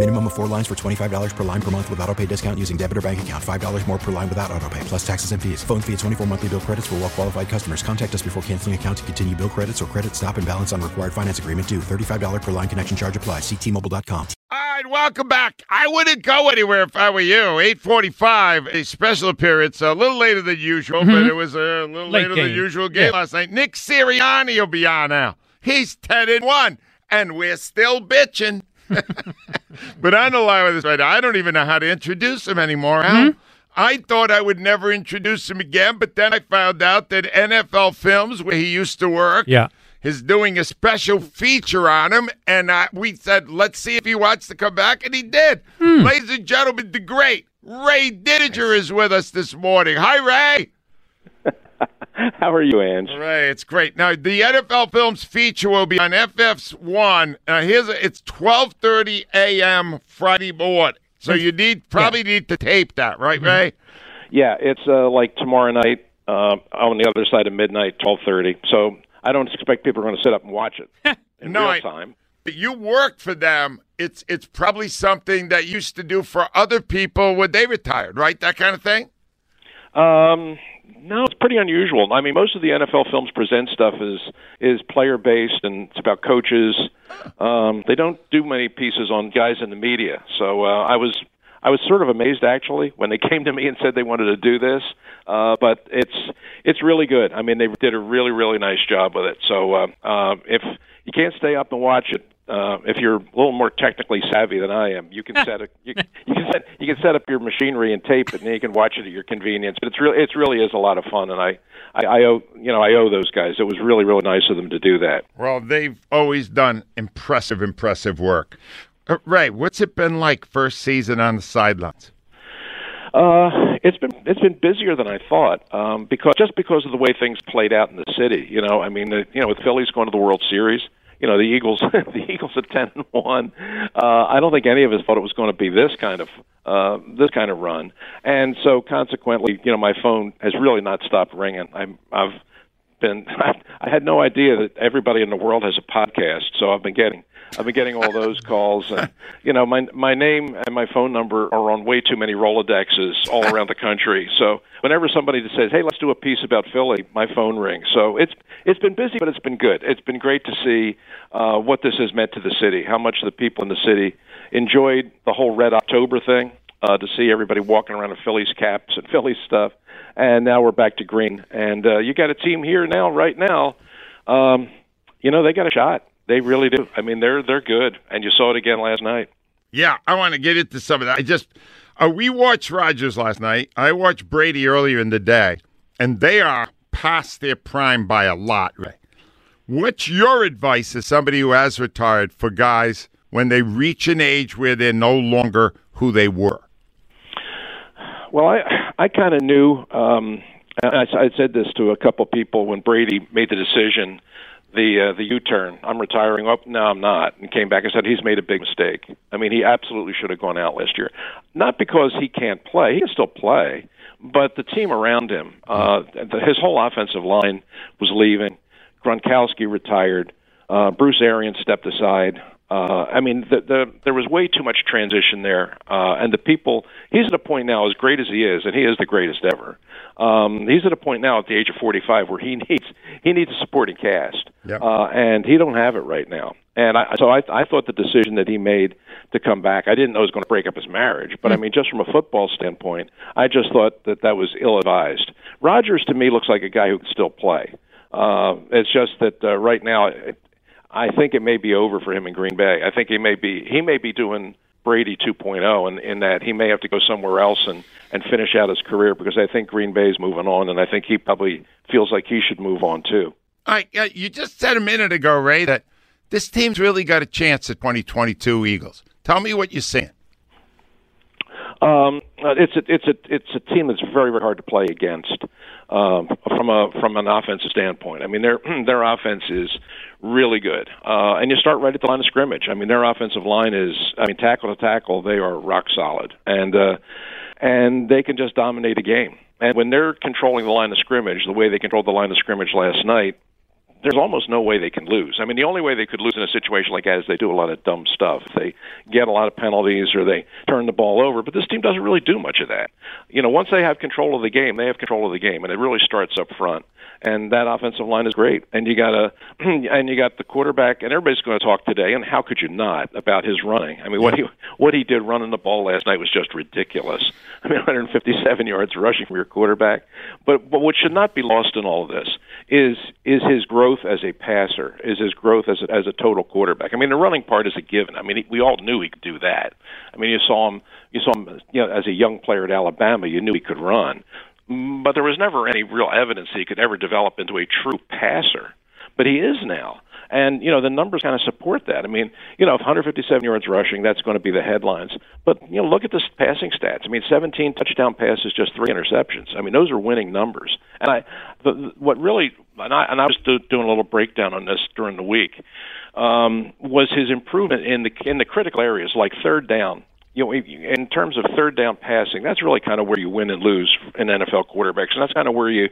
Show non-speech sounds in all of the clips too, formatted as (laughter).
Minimum of four lines for $25 per line per month with auto pay discount using debit or bank account. $5 more per line without auto pay, plus taxes and fees. Phone fee at 24 monthly bill credits for well qualified customers. Contact us before canceling account to continue bill credits or credit stop and balance on required finance agreement due. $35 per line connection charge applies. Ctmobile.com. All right, welcome back. I wouldn't go anywhere if I were you. 845, a special appearance, a little later than usual, but mm-hmm. it was a little Late later than usual game Yeah. last night. Nick Sirianni will be on now. He's 10 and 1, and we're still bitching. (laughs) but I know lie with this right now. I don't even know how to introduce him anymore. Al. I thought I would never introduce him again, but then I found out that NFL Films, where he used to work, Yeah. is doing a special feature on him, and uh, we said, let's see if he wants to come back, and he did. Ladies and gentlemen, the great Ray Didinger is with us this morning. Hi, Ray. (laughs) How are you, Ange? Ray, it's great. Now, the NFL Films feature will be on FS1. Uh, here's a, it's 12:30 a.m. Friday morning, so you need (laughs) probably need to tape that, right, Ray? Yeah, it's uh, like tomorrow night uh, on the other side of midnight, twelve thirty. So I don't expect people are going to sit up and watch it (laughs) in No, real I- time. You worked for them. It's it's probably something that you used to do for other people when they retired, right? That kind of thing. Um, no, it's pretty unusual. I mean, most of the NFL Films present stuff is is player based and it's about coaches. Um, they don't do many pieces on guys in the media. So uh, I was I was sort of amazed actually when they (laughs) came to me and said they wanted to do this. Uh, but it's it's really good. I mean, they did a really really nice job with it. So uh, uh, if you can't stay up and watch it, uh, if you're a little more technically savvy than I am, you can (laughs) set a you, you can set you can set up your machinery and tape it, and then you can watch it at your convenience. But it's really it's really is a lot of fun, and I, I I owe you know I owe those guys. It was really really nice of them to do that. Well, they've always done impressive, impressive work. Uh, Ray, what's it been like first season on the sidelines? Uh, it's been it's been busier than I thought um, because just because of the way things played out in the city. You know, I mean, the, you know, with Phillies going to the World Series, you know, the Eagles (laughs) the Eagles at ten and one. Uh, I don't think any of us thought it was going to be this kind of uh, this kind of run, and so consequently, you know, my phone has really not stopped ringing. I'm I've been (laughs) I had no idea that everybody in the world has a podcast, so I've been getting I've been getting all those calls, and (laughs) you know my my name and my phone number are on way too many Rolodexes all around the country. So whenever somebody says, "Hey, let's do a piece about Philly," my phone rings. So it's it's been busy, but it's been good. It's been great to see uh, what this has meant to the city, how much the people in the city enjoyed the whole Red October thing. Uh, to see everybody walking around in Phillies caps and (laughs) Phillies stuff, and now we're back to green. And uh, you got a team here now, right now. Um, you know they got a shot. They really do. I mean, they're they're good, and you saw it again last night. Yeah, I want to get into some of that. I just uh, we watched Rodgers last night. I watched Brady earlier in the day, and they are past their prime by a lot. Ray, what's your advice as somebody who has retired for guys when they reach an age where they're no longer who they were? Well, I I kind of knew. Um, I, I said this to a couple people when Brady made the decision, the uh, the U-turn. I'm retiring. Oh, no, I'm not. And came back and said he's made a big mistake. I mean, he absolutely should have gone out last year. Not because he can't play. He can still play, but the team around him, uh, the, his whole offensive line was leaving. Gronkowski retired. Uh, Bruce Arians stepped aside. Uh, I mean, the, the, there was way too much transition there, uh, and the people. He's at a point now, as great as he is, and he is the greatest ever. Um, he's at a point now, at the age of 45, where he (laughs) needs he needs a supporting cast, Yep. uh, and he don't have it right now. And I, so I, I thought the decision that he made to come back, I didn't know it was going to break up his marriage, but I mean, just from a football standpoint, I just thought that that was ill-advised. Rodgers to me looks like a guy who can still play. Uh, it's just that uh, right now, it, I think it may be over for him in Green Bay. I think he may be he may be doing Brady 2.0, and in that he may have to go somewhere else and and finish out his career because I think Green Bay is moving on, and I think he probably feels like he should move on too. All right, uh, you just said a minute ago, Ray, that this team's really got a chance at 2022 Eagles. Tell me what you're saying. Um, uh, it's a it's a it's a team that's very very hard to play against um, from a from an offensive standpoint. I mean their (clears throat) their offense is really good, uh, and you start right at the line of scrimmage. I mean their offensive line is I mean tackle to tackle they are rock solid, and uh, and they can just dominate a game. And when they're controlling the line of scrimmage, the way they controlled the line of scrimmage last night, there's almost no way they can lose. I mean, the only way they could lose in a situation like that is they do a lot of dumb stuff. They get a lot of penalties or they turn the ball over. But this team doesn't really do much of that. You know, once they have control of the game, they have control of the game, and it really starts up front. And that offensive line is great. And you got a, (clears throat) and you got the quarterback, and everybody's going to talk today. And how could you not about his running? I mean, what he what he did running the ball last night was just ridiculous. I mean, (laughs) 157 yards rushing from your quarterback. But but what should not be lost in all of this is is his growth as a passer, is his growth as a, as a total quarterback. I mean, the running part is a given. I mean, we all knew he could do that. I mean, you saw him, you saw him, you know, as a young player at Alabama, you knew he could run, but there was never any real evidence he could ever develop into a true passer. But he is now. And you know the numbers kind of support that. I mean, you know, if 157 yards rushing, that's going to be the headlines. But you know, look at the passing stats. I mean, 17 touchdown passes, just three interceptions. I mean, those are winning numbers. And I, the, what really, and I, and I was do, doing a little breakdown on this during the week, um, was his improvement in the in the critical areas like third down you know, in terms of third down passing, that's really kind of where you win and lose in NFL quarterbacks, and that's kind of where you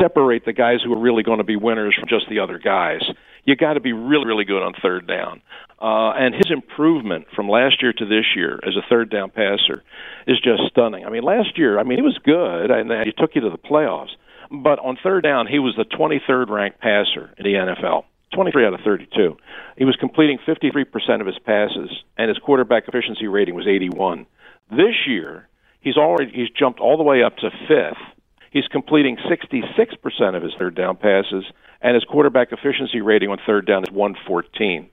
separate the guys who are really going to be winners from just the other guys you got to be really, really good on third down. Uh, and his improvement from last year to this year as a third down passer is just stunning. I mean, last year, I mean, he was good, and he took you to the playoffs. But on third down, he was the 23rd ranked passer in the NFL. 23 out of 32. He was completing 53% of his passes, and his quarterback efficiency rating was 81. This year, he's already he's jumped all the way up to fifth. He's completing 66% of his third down passes, and his quarterback efficiency rating on third down is 114.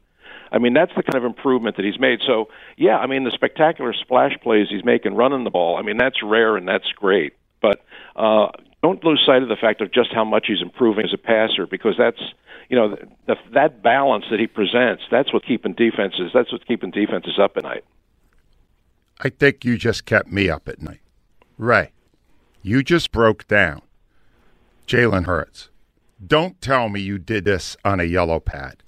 I mean, that's the kind of improvement that he's made. So, yeah, I mean, the spectacular splash plays he's making running the ball, I mean, that's rare and that's great. But uh, don't lose sight of the fact of just how much he's improving as a passer because that's, you know, the, that balance that he presents, that's what's keeping defenses, that's what's keeping defenses up at night. I think you just kept me up at night. Ray, you just broke down Jalen Hurts don't tell me you did this on a yellow pad.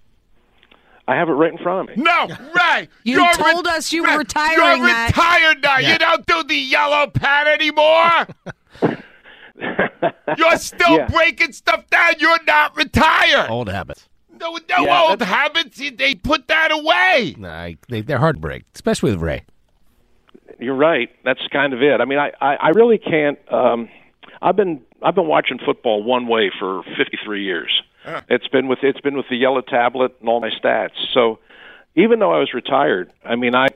I have it right in front of me. No, right. (laughs) you you're told re- us you were retiring. You're that. retired now. Yeah. You don't do the yellow pad anymore. (laughs) you're still yeah. breaking stuff down. You're not retired. Old habits. No, no yeah, old habits. They put that away. Nah, they, they're hard to break, especially with Ray. You're right. That's kind of it. I mean, I, I, I really can't. Um, I've been I've been watching football one way for 53 years. Huh. It's been with it's been with the yellow tablet and all my stats. So even though I was retired, I mean I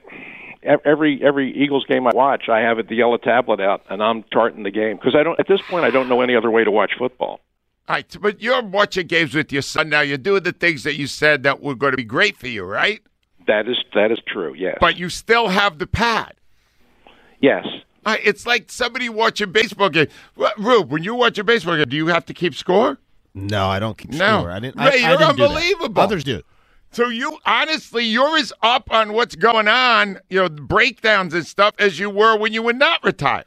every every Eagles game I watch, I have it the yellow tablet out and I'm charting the game because I don't at this point I don't know any other way to watch football. All right, but you're watching games with your son now. You're doing the things that you said that were going to be great for you, right? That is that is true. Yes. But you still have the pad. Yes. Uh, it's like somebody watching baseball game. Rube, when you watch a baseball game, do you have to keep score? No, I don't keep no. score. I didn't. Ray, I, you're I didn't unbelievable. Do Others do. So you honestly, you're as up on what's going on, you know, breakdowns and stuff, as you were when you were not retired.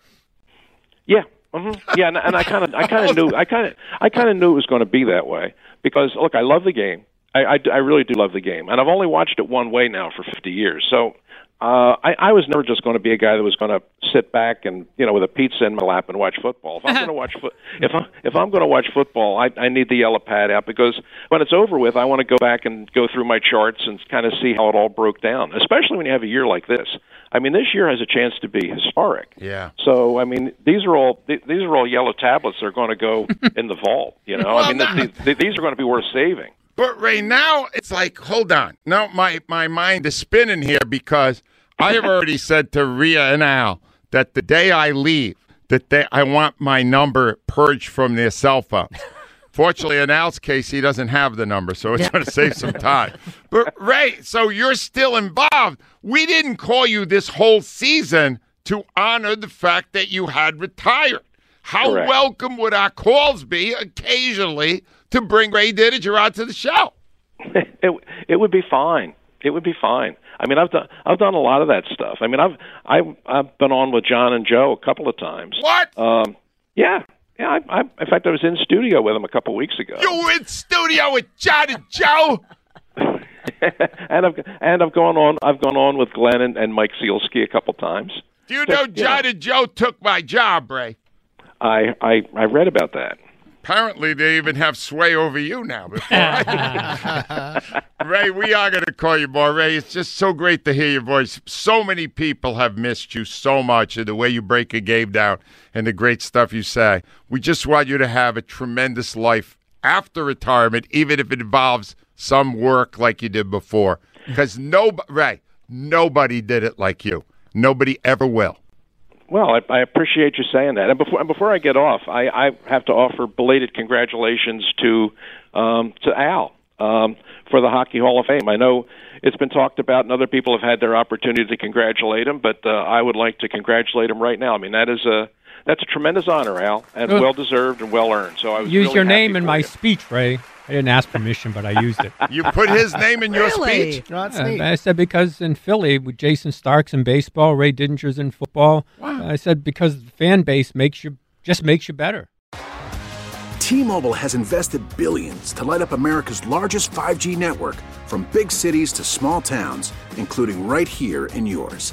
Yeah, mm-hmm. yeah, and, and I kind of, I kind of knew, I kind of, I kind of knew it was going to be that way because look, I love the game. I, I, I really do love the game, and I've only watched it one way now for 50 years. So uh, I, I was never just going to be a guy that was going to sit back and you know with a pizza in my lap and watch football. If I'm going to watch fo- (laughs) if I if I'm going to watch football, I, I need the yellow pad out because when it's over with, I want to go back and go through my charts and kind of see how it all broke down. Especially when you have a year like this. I mean, this year has a chance to be historic. Yeah. So I mean, these are all these are all yellow tablets that are going to go (laughs) in the vault. You know, well, I mean, th- th- these are going to be worth saving. But right now it's like, hold on. Now my, my mind is spinning here because I have already said to Rhea and Al that the day I leave, that they, I want my number purged from their cell phones. Fortunately, in Al's case, he doesn't have the number, so it's going to save some time. But Ray, so you're still involved. We didn't call you this whole season to honor the fact that you had retired. How Correct. welcome would our calls be occasionally to bring Ray Didinger to the show? (laughs) it it would be fine. It would be fine. I mean, I've done I've done a lot of that stuff. I mean, I've I've I've been on with John and Joe a couple of times. What? Um, yeah, yeah. I, I, in fact, I was in studio with them a couple of weeks ago. You were in studio with John and Joe? (laughs) (laughs) and I've and I've gone on I've gone on with Glenn and, and Mike Sielski a couple times. Do you know John know. and Joe took my job, Ray? I I I read about that. Apparently, they even have sway over you now. Before I... (laughs) Ray, we are going to call you more. Ray, it's just so great to hear your voice. So many people have missed you so much and the way you break a game down and the great stuff you say. We just want you to have a tremendous life after retirement, even if it involves some work like you did before. Because no, Ray, nobody did it like you. Nobody ever will. Well, I, I appreciate you saying that. And before and before I get off, I, I have to offer belated congratulations to um, to Al um, for the Hockey Hall of Fame. I know it's been talked about, and other people have had their opportunity to congratulate him, but uh, I would like to congratulate him right now. I mean, that is a that's a tremendous honor, Al, and well deserved and well earned. So I was Use really your name in my you. speech, Ray. I didn't ask permission, but I used it. (laughs) You put his name in your Really? speech? No, that's Uh. I said because in Philly, with Jayson Stark's in baseball, Ray Didinger's in football. Wow. I said because the fan base makes you just makes you better. T-Mobile has invested billions to light up America's largest 5G network from big cities to small towns, including right here in yours.